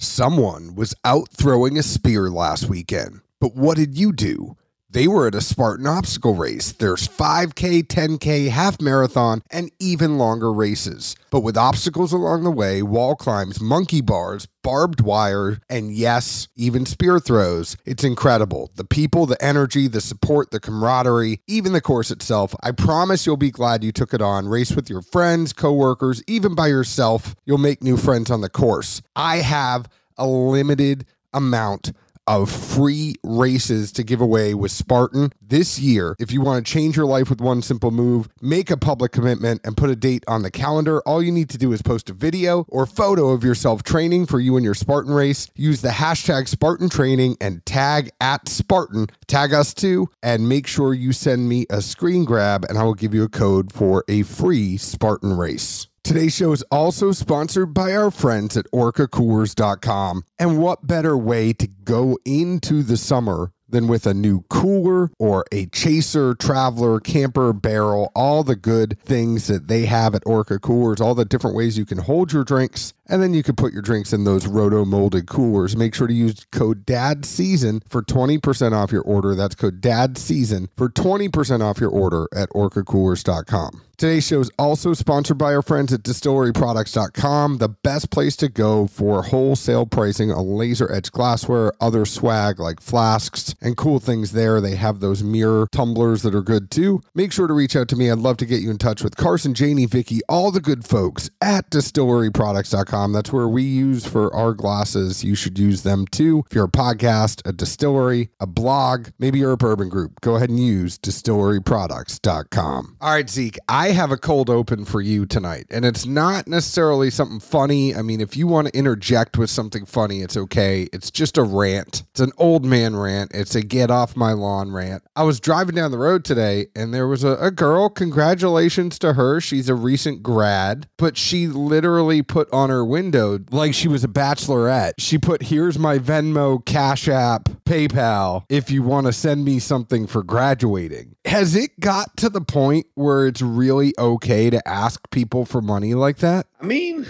Someone was out throwing a spear last weekend, but what did you do? They were at a Spartan obstacle race. There's 5K, 10K, half marathon, and even longer races. But with obstacles along the way, wall climbs, monkey bars, barbed wire, and yes, even spear throws, it's incredible. The people, the energy, the support, the camaraderie, even the course itself. I promise you'll be glad you took it on. Race with your friends, coworkers, even by yourself. You'll make new friends on the course. I have a limited amount of free races to give away with Spartan this year. If you want to change your life with one simple move, make a public commitment and put a date on the calendar. All you need to do is post a video or photo of yourself training for you and your Spartan race. Use the hashtag Spartan training and tag at Spartan. Tag us too and make sure you send me a screen grab and I will give you a code for a free Spartan race. Today's show is also sponsored by our friends at orcacoolers.com. And what better way to go into the summer than with a new cooler or a chaser, traveler, camper, barrel, all the good things that they have at Orca Coolers, all the different ways you can hold your drinks. And then you can put your drinks in those roto molded coolers. Make sure to use code DAD SEASON for 20% off your order. That's code DAD SEASON for 20% off your order at orcacoolers.com. Today's show is also sponsored by our friends at distilleryproducts.com, the best place to go for wholesale pricing on laser edge glassware, other swag like flasks and cool things there. They have those mirror tumblers that are good too. Make sure to reach out to me. I'd love to get you in touch with Carson, Janie, Vicky, all the good folks at distilleryproducts.com. That's where we use for our glasses. You should use them too. If you're a podcast, a distillery, a blog, maybe you're a bourbon group, go ahead and use distilleryproducts.com. All right, Zeke, I have a cold open for you tonight, and it's not necessarily something funny. I mean, if you want to interject with something funny, it's okay. It's just a rant. It's an old man rant. It's a get off my lawn rant. I was driving down the road today, and there was a, a girl. Congratulations to her. She's a recent grad, but she literally put on her window like she was a bachelorette. She put, Here's my Venmo, Cash App, PayPal if you want to send me something for graduating. Has it got to the point where it's really okay to ask people for money like that? I mean,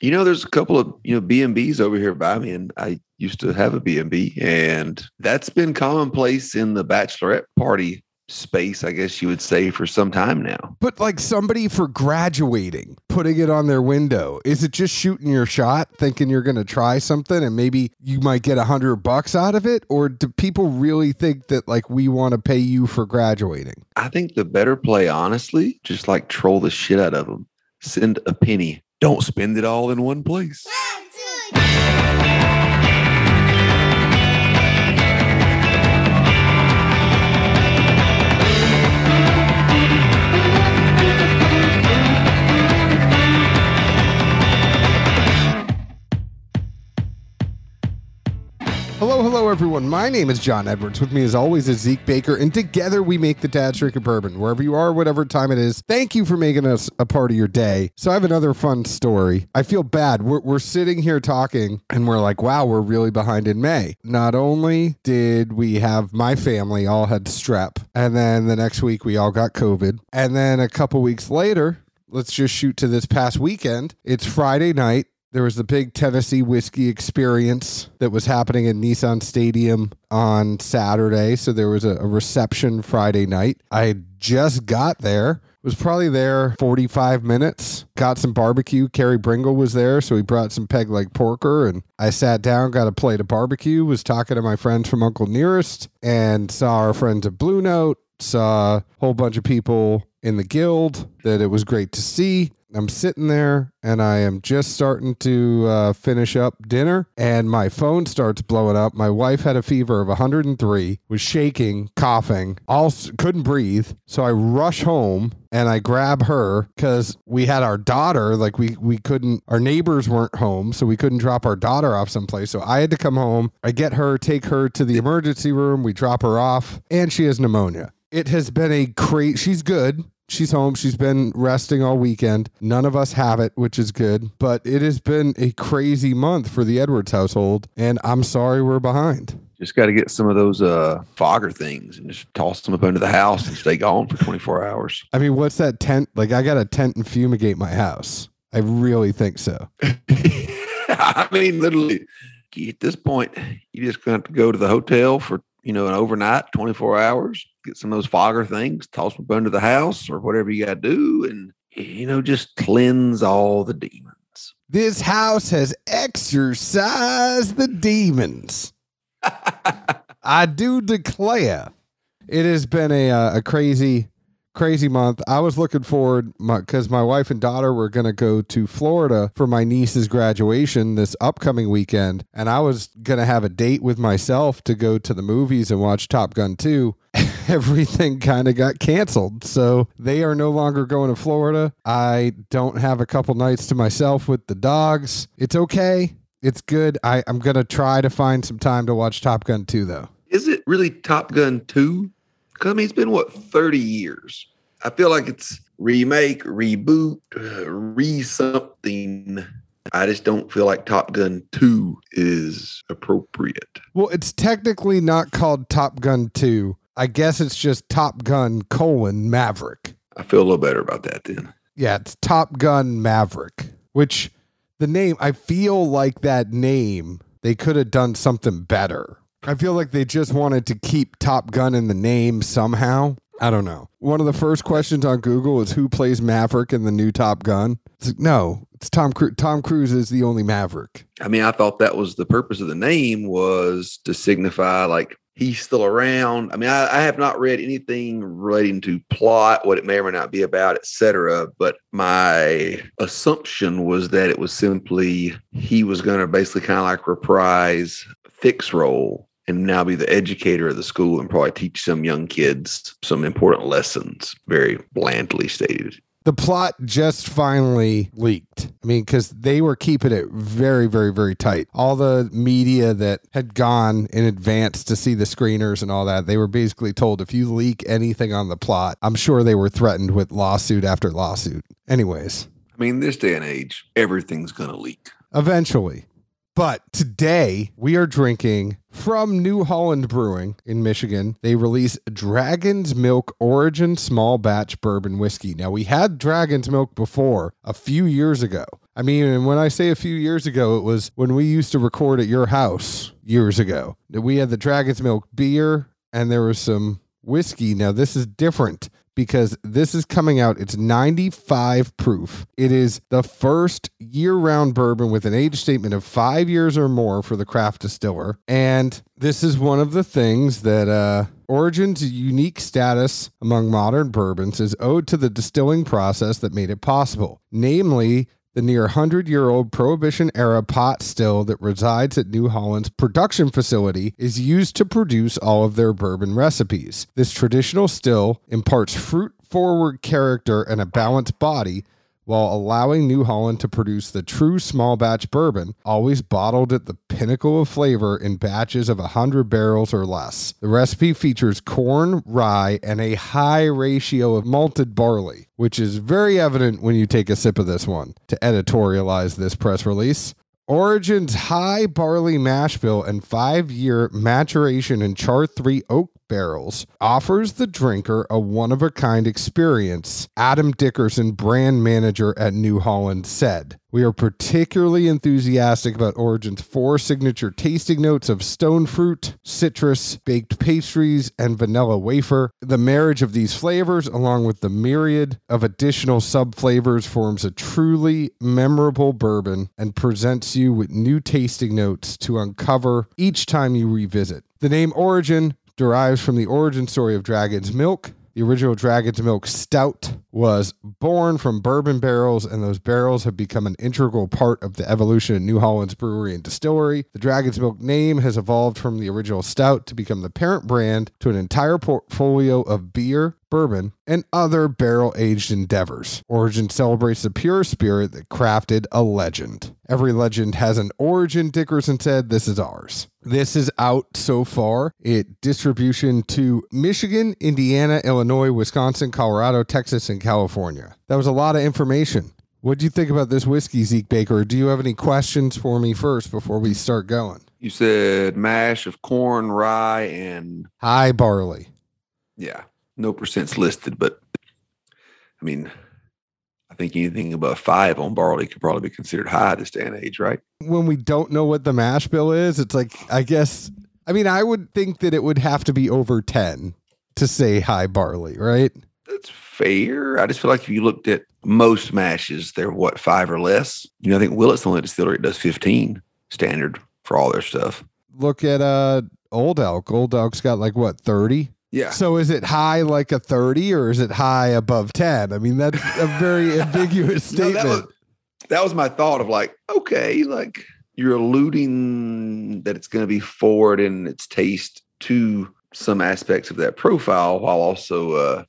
you know, there's a couple of you know B and B's over here by me, and I used to have a B and B, and that's been commonplace in the bachelorette party space, I guess you would say, for some time now. But like somebody for graduating, putting it on their window, is it just shooting your shot, thinking you're going to try something and maybe you might get a hundred bucks out of it? Or do people really think that like we want to pay you for graduating? I think the better play, honestly, just like troll the shit out of them. Send a penny. Don't spend it all in one place. Hello, hello, everyone. My name is John Edwards. With me, as always, is Zeke Baker, and together we make the Dad's Drinking Bourbon. Wherever you are, whatever time it is, thank you for making us a part of your day. So, I have another fun story. I feel bad. We're, we're sitting here talking, and we're like, wow, we're really behind in May. Not only did we have my family all had strep, and then the next week we all got COVID, and then a couple weeks later, let's just shoot to this past weekend. It's Friday night. There was the big Tennessee whiskey experience that was happening at Nissan Stadium on Saturday. So there was a, a reception Friday night. I just got there. Was probably there 45 minutes. Got some barbecue. Carey Bringle was there, so he brought some peg leg porker, and I sat down, got a plate of barbecue. Was talking to my friends from Uncle Nearest, and saw our friends at Blue Note. Saw a whole bunch of people in the guild that it was great to see. I'm sitting there and I am just starting to uh, finish up dinner, and my phone starts blowing up. My wife had a fever of 103, was shaking, coughing, all couldn't breathe. So I rush home and I grab her because we had our daughter. Like we we couldn't, our neighbors weren't home, so we couldn't drop our daughter off someplace. So I had to come home. I get her, take her to the emergency room. We drop her off, and she has pneumonia. It has been a crazy. She's good. She's home. She's been resting all weekend. None of us have it, which is good. But it has been a crazy month for the Edwards household, and I'm sorry we're behind. Just got to get some of those uh, fogger things and just toss them up under the house and stay gone for 24 hours. I mean, what's that tent? Like, I got a tent and fumigate my house. I really think so. I mean, literally, at this point, you just gonna have to go to the hotel for you know an overnight, twenty four hours, get some of those fogger things, toss them under the house or whatever you got to do, and you know just cleanse all the demons. This house has exorcised the demons. I do declare it has been a uh, a crazy crazy month. I was looking forward because my, my, wife and daughter were going to go to Florida for my niece's graduation this upcoming weekend, and I was going to have a date with myself to go to the movies and watch Top Gun 2. Everything kind of got canceled. So they are no longer going to Florida. I don't have a couple nights to myself with the dogs. It's okay. It's good. I, I'm going to try to find some time to watch Top Gun 2, though. Is it really Top Gun 2? Because I mean, it's been what thirty years. I feel like it's remake, reboot, uh, re something. I just don't feel like Top Gun 2 is appropriate. Well, it's technically not called Top Gun 2. I guess it's just Top Gun colon Maverick. I feel a little better about that then. Yeah, it's Top Gun Maverick, which the name, I feel like that name, they could have done something better. I feel like they just wanted to keep Top Gun in the name somehow. I don't know. One of the first questions on Google is who plays Maverick in the new Top Gun. It's like, no, it's Tom Cruise. Tom Cruise is the only Maverick. I mean, I thought that was the purpose of the name was to signify like he's still around. I mean, I, I have not read anything relating to plot, what it may or may not be about, etc. But my assumption was that it was simply he was going to basically kind of like reprise Fix role and now be the educator of the school and probably teach some young kids some important lessons, very blandly stated. The plot just finally leaked. I mean, because they were keeping it very, very, very tight. All the media that had gone in advance to see the screeners and all that, they were basically told if you leak anything on the plot, I'm sure they were threatened with lawsuit after lawsuit. Anyways. I mean, this day and age, everything's going to leak. Eventually. But today we are drinking from New Holland Brewing in Michigan. They release Dragon's Milk Origin Small Batch Bourbon Whiskey. Now, we had Dragon's Milk before a few years ago. I mean, and when I say a few years ago, it was when we used to record at your house years ago. We had the Dragon's Milk beer and there was some whiskey. Now, this is different because this is coming out. It's 95 proof. It is the first year round bourbon with an age statement of five years or more for the craft distiller. And this is one of the things that uh, Origin's unique status among modern bourbons is owed to the distilling process that made it possible, namely the near 100 year old Prohibition era pot still that resides at New Holland's production facility is used to produce all of their bourbon recipes. This traditional still imparts fruit forward character and a balanced body while allowing New Holland to produce the true small batch bourbon, always bottled at the pinnacle of flavor in batches of 100 barrels or less. The recipe features corn, rye, and a high ratio of malted barley, which is very evident when you take a sip of this one. To editorialize this press release, Origin's high barley mash bill and five year maturation in char 3 oak barrels offers the drinker a one of a kind experience, Adam Dickerson, brand manager at New Holland, said. We are particularly enthusiastic about Origin's four signature tasting notes of stone fruit, citrus, baked pastries, and vanilla wafer. The marriage of these flavors, along with the myriad of additional sub flavors, forms a truly memorable bourbon and presents you with new tasting notes to uncover each time you revisit. The name Origin derives from the origin story of Dragon's Milk. The original Dragon's Milk Stout was born from bourbon barrels, and those barrels have become an integral part of the evolution of New Holland's brewery and distillery. The Dragon's Milk name has evolved from the original stout to become the parent brand to an entire portfolio of beer, bourbon, and other barrel aged endeavors. Origin celebrates the pure spirit that crafted a legend. Every legend has an origin, Dickerson said. This is ours. This is out so far. It distribution to Michigan, Indiana, Illinois, Wisconsin, Colorado, Texas, and California. That was a lot of information. What do you think about this whiskey, Zeke Baker? Do you have any questions for me first before we start going? You said mash of corn, rye, and high barley. Yeah no percents listed, but I mean, I think anything above five on barley could probably be considered high this day and age, right? when we don't know what the mash bill is, it's like I guess I mean I would think that it would have to be over 10 to say high barley, right? That's fair. I just feel like if you looked at most mashes, they're what five or less. You know, I think Willett's the only distillery that does fifteen standard for all their stuff. Look at uh Old Elk. Old Elk's got like what 30? Yeah. So is it high like a 30 or is it high above 10? I mean, that's a very ambiguous No, statement. that, was, that was my thought of like, okay, like you're alluding that it's going to be forward in its taste to some aspects of that profile while also uh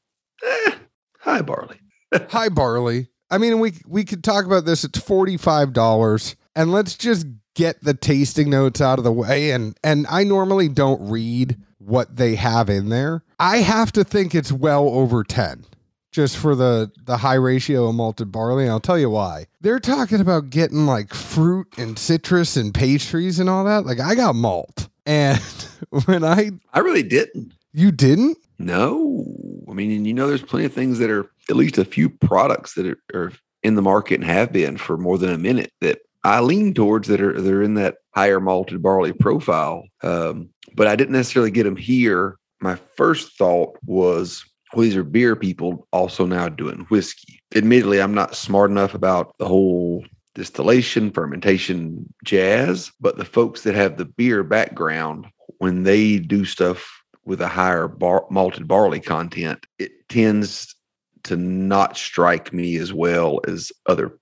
eh, high barley. High barley. I mean, we we could talk about this. It's $45 and let's just get the tasting notes out of the way and and I normally don't read what they have in there. I have to think it's well over 10 just for the the high ratio of malted barley. And I'll tell you why. They're talking about getting like fruit and citrus and pastries and all that. Like I got malt. And when I I really didn't. you didn't? No. I mean, and you know, there's plenty of things that are at least a few products that are, are in the market and have been for more than a minute that I lean towards that are they're in that higher malted barley profile. Um, but I didn't necessarily get them here. My first thought was, well, these are beer people also now doing whiskey. Admittedly, I'm not smart enough about the whole distillation, fermentation jazz, but the folks that have the beer background, when they do stuff with a higher bar- malted barley content, it tends to not strike me as well as other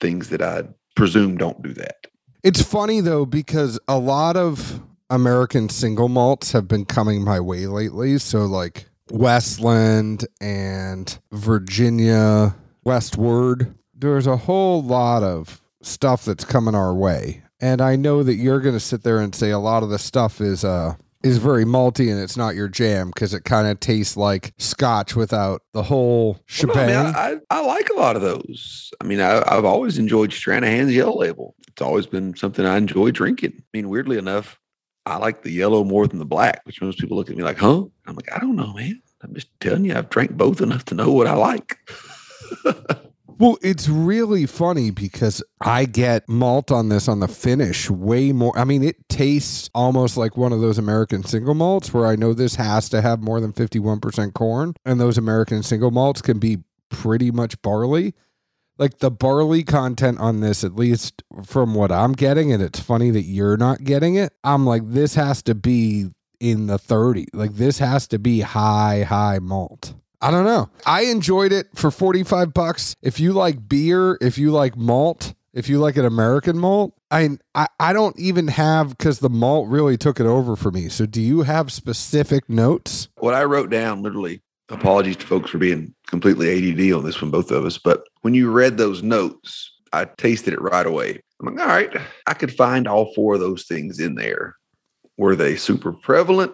things that I presume don't do that. It's funny though because a lot of American single malts have been coming my way lately. So like Westland and Virginia Westward, there's a whole lot of stuff that's coming our way. And I know that you're going to sit there and say a lot of the stuff is uh is very malty and it's not your jam because it kind of tastes like scotch without the whole Well, no, shebang. I, mean, I, I like a lot of those. I mean, I, I've always enjoyed Stranahan's Yellow Label. It's always been something I enjoy drinking. I mean, weirdly enough, I like the yellow more than the black, which most people look at me like, huh? I'm like, I don't know, man. I'm just telling you, I've drank both enough to know what I like. Well, it's really funny because I get malt on this on the finish way more. I mean, it tastes almost like one of those American single malts where I know this has to have more than 51% corn, and those American single malts can be pretty much barley. Like the barley content on this, at least from what I'm getting, and it's funny that you're not getting it. I'm like, this has to be in the 30. Like, this has to be high, high malt. I don't know. I enjoyed it for 45 bucks. If you like beer, if you like malt, if you like an American malt, I I, I don't even have cuz the malt really took it over for me. So do you have specific notes? what I wrote down, literally, apologies to folks for being completely ADD on this one, both of us. But when you read those notes, I tasted it right away. I'm like, all right, I could find all four of those things in there. Were they super prevalent?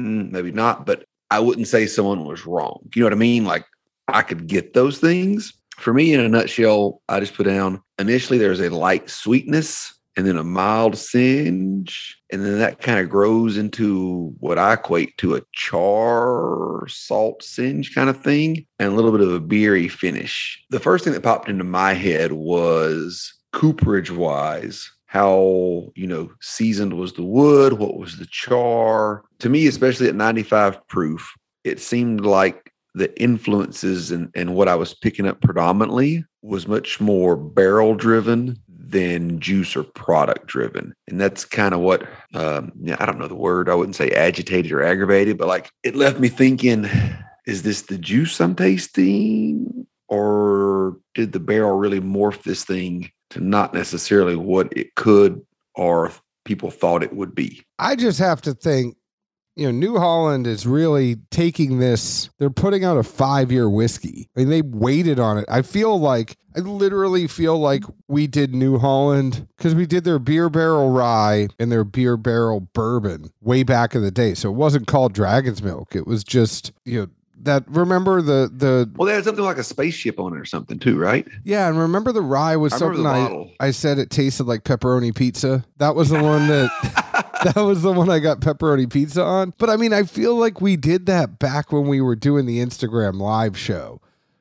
Mm, maybe not, but I wouldn't say someone was wrong. You know what I mean? Like I could get those things. For me, in a nutshell, I just put down initially there's a light sweetness and then a mild singe. And then that kind of grows into what I equate to a char salt singe kind of thing and a little bit of a beery finish. The first thing that popped into my head was cooperage wise how you know seasoned was the wood what was the char. To me especially at 95 proof it seemed like the influences and, what i was picking up predominantly was much more barrel driven than juice or product driven. And that's kind of what um yeah i don't know the word i wouldn't say agitated or aggravated but like it left me thinking is this the juice i'm tasting? Or did the barrel really morph this thing to not necessarily what it could or people thought it would be. I just have to think you know, New Holland is really taking this. They're putting out a five year whiskey. I mean, they waited on it. I feel like, I literally feel like we did New Holland because we did their beer barrel rye and their beer barrel bourbon way back in the day. So it wasn't called Dragon's Milk. It was just, you know, that remember the the Well, they had something like a spaceship on it or something too, right? yeah and remember the rye was I something I. I said it tasted like pepperoni pizza that was the one that that was the one I got pepperoni pizza on. But I mean, I feel like we did that back when we were doing the Instagram live show,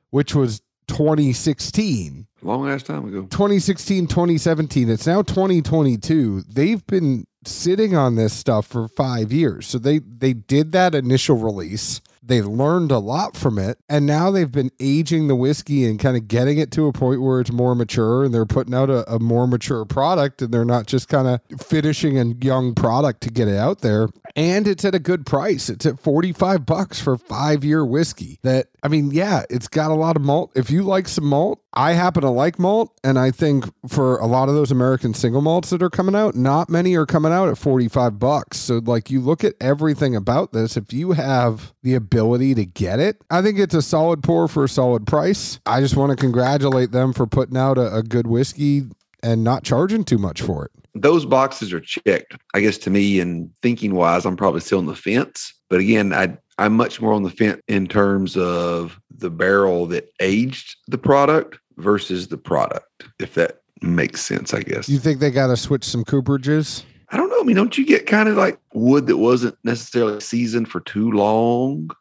which was 2016. Long ass time ago. 2016, 2017. It's now 2022. They've been sitting on this stuff for five years. So they they did that initial release. They learned a lot from it, and now they've been aging the whiskey and kind of getting it to a point where it's more mature, and they're putting out a, a more mature product, and they're not just kind of finishing a young product to get it out there. And it's at a good price. It's at forty five bucks for five year whiskey. That I mean, yeah, it's got a lot of malt. If you like some malt, I happen to like malt, and I think for a lot of those American single malts that are coming out, not many are coming out at 45 bucks. So like you look at everything about this, if you have the ability to get it, I think it's a solid pour for a solid price. I just want to congratulate them for putting out a, a good whiskey and not charging too much for it. Those boxes are checked. I guess to me and thinking wise, I'm probably still on the fence. But again, I I'm much more on the fence in terms of the barrel that aged the product versus the product, if that makes sense, I guess. You think they got to switch some cooperages? I don't know. I mean, don't you get kind of like wood that wasn't necessarily seasoned for too long?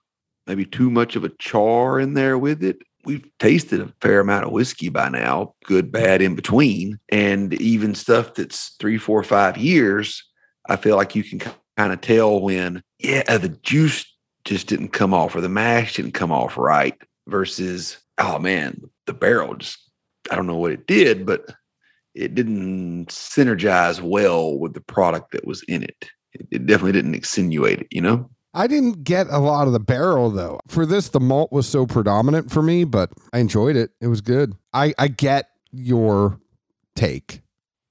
Maybe too much of a char in there with it. We've tasted a fair amount of whiskey by now, good, bad, in between. And even stuff that's three, four, five years, I feel like you can kind of tell when, yeah, the juice just didn't come off or the mash didn't come off right versus, oh man, the barrel just, I don't know what it did, but it didn't synergize well with the product that was in it. It, it definitely didn't extenuate it, you know? I didn't get a lot of the barrel though. For this, the malt was so predominant for me, but I enjoyed it. It was good. I, I get your take.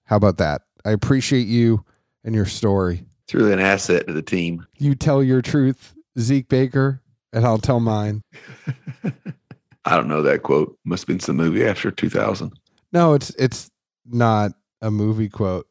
How about that? I appreciate you and your story. It's really an asset to the team. You tell your truth, Zeke Baker, and I'll tell mine. I don't know that quote. Must have been some movie after 2000. No, it's it's not a movie quote.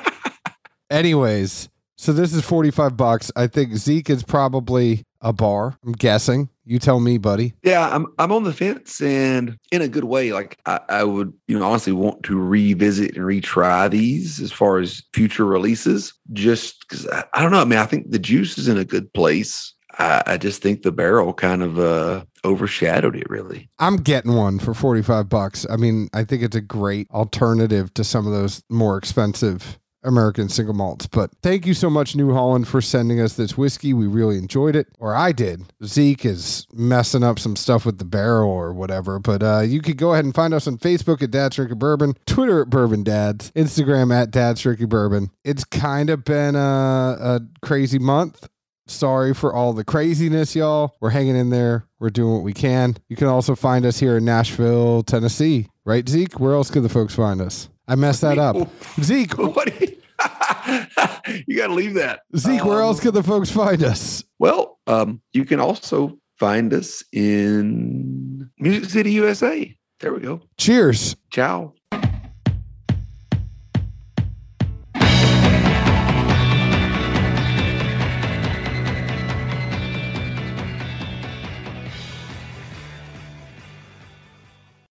Anyways, so this is 45 bucks. I think Zeke is probably a bar. I'm guessing. You tell me, buddy. Yeah, I'm I'm on the fence and in a good way. Like I, I would, you know, honestly want to revisit and retry these as far as future releases. Just because I, I don't know. I mean, I think the juice is in a good place. I, I just think the barrel kind of uh overshadowed it really. I'm getting one for 45 bucks. I mean, I think it's a great alternative to some of those more expensive American single malts. But thank you so much, New Holland, for sending us this whiskey. We really enjoyed it, or I did. Zeke is messing up some stuff with the barrel or whatever. But uh, you could go ahead and find us on Facebook at Dad's Drinking Bourbon, Twitter at Bourbon Dads, Instagram at Dad's Drinking Bourbon. It's kind of been a, a crazy month. Sorry for all the craziness, y'all. We're hanging in there. We're doing what we can. You can also find us here in Nashville, Tennessee. Right, Zeke? Where else could the folks find us? I messed that up. Zeke, What? you- you got to leave that. Zeke, where Um, else could the folks find us? Well, um, you can also find us in Music City, USA. There we go. Cheers. Ciao.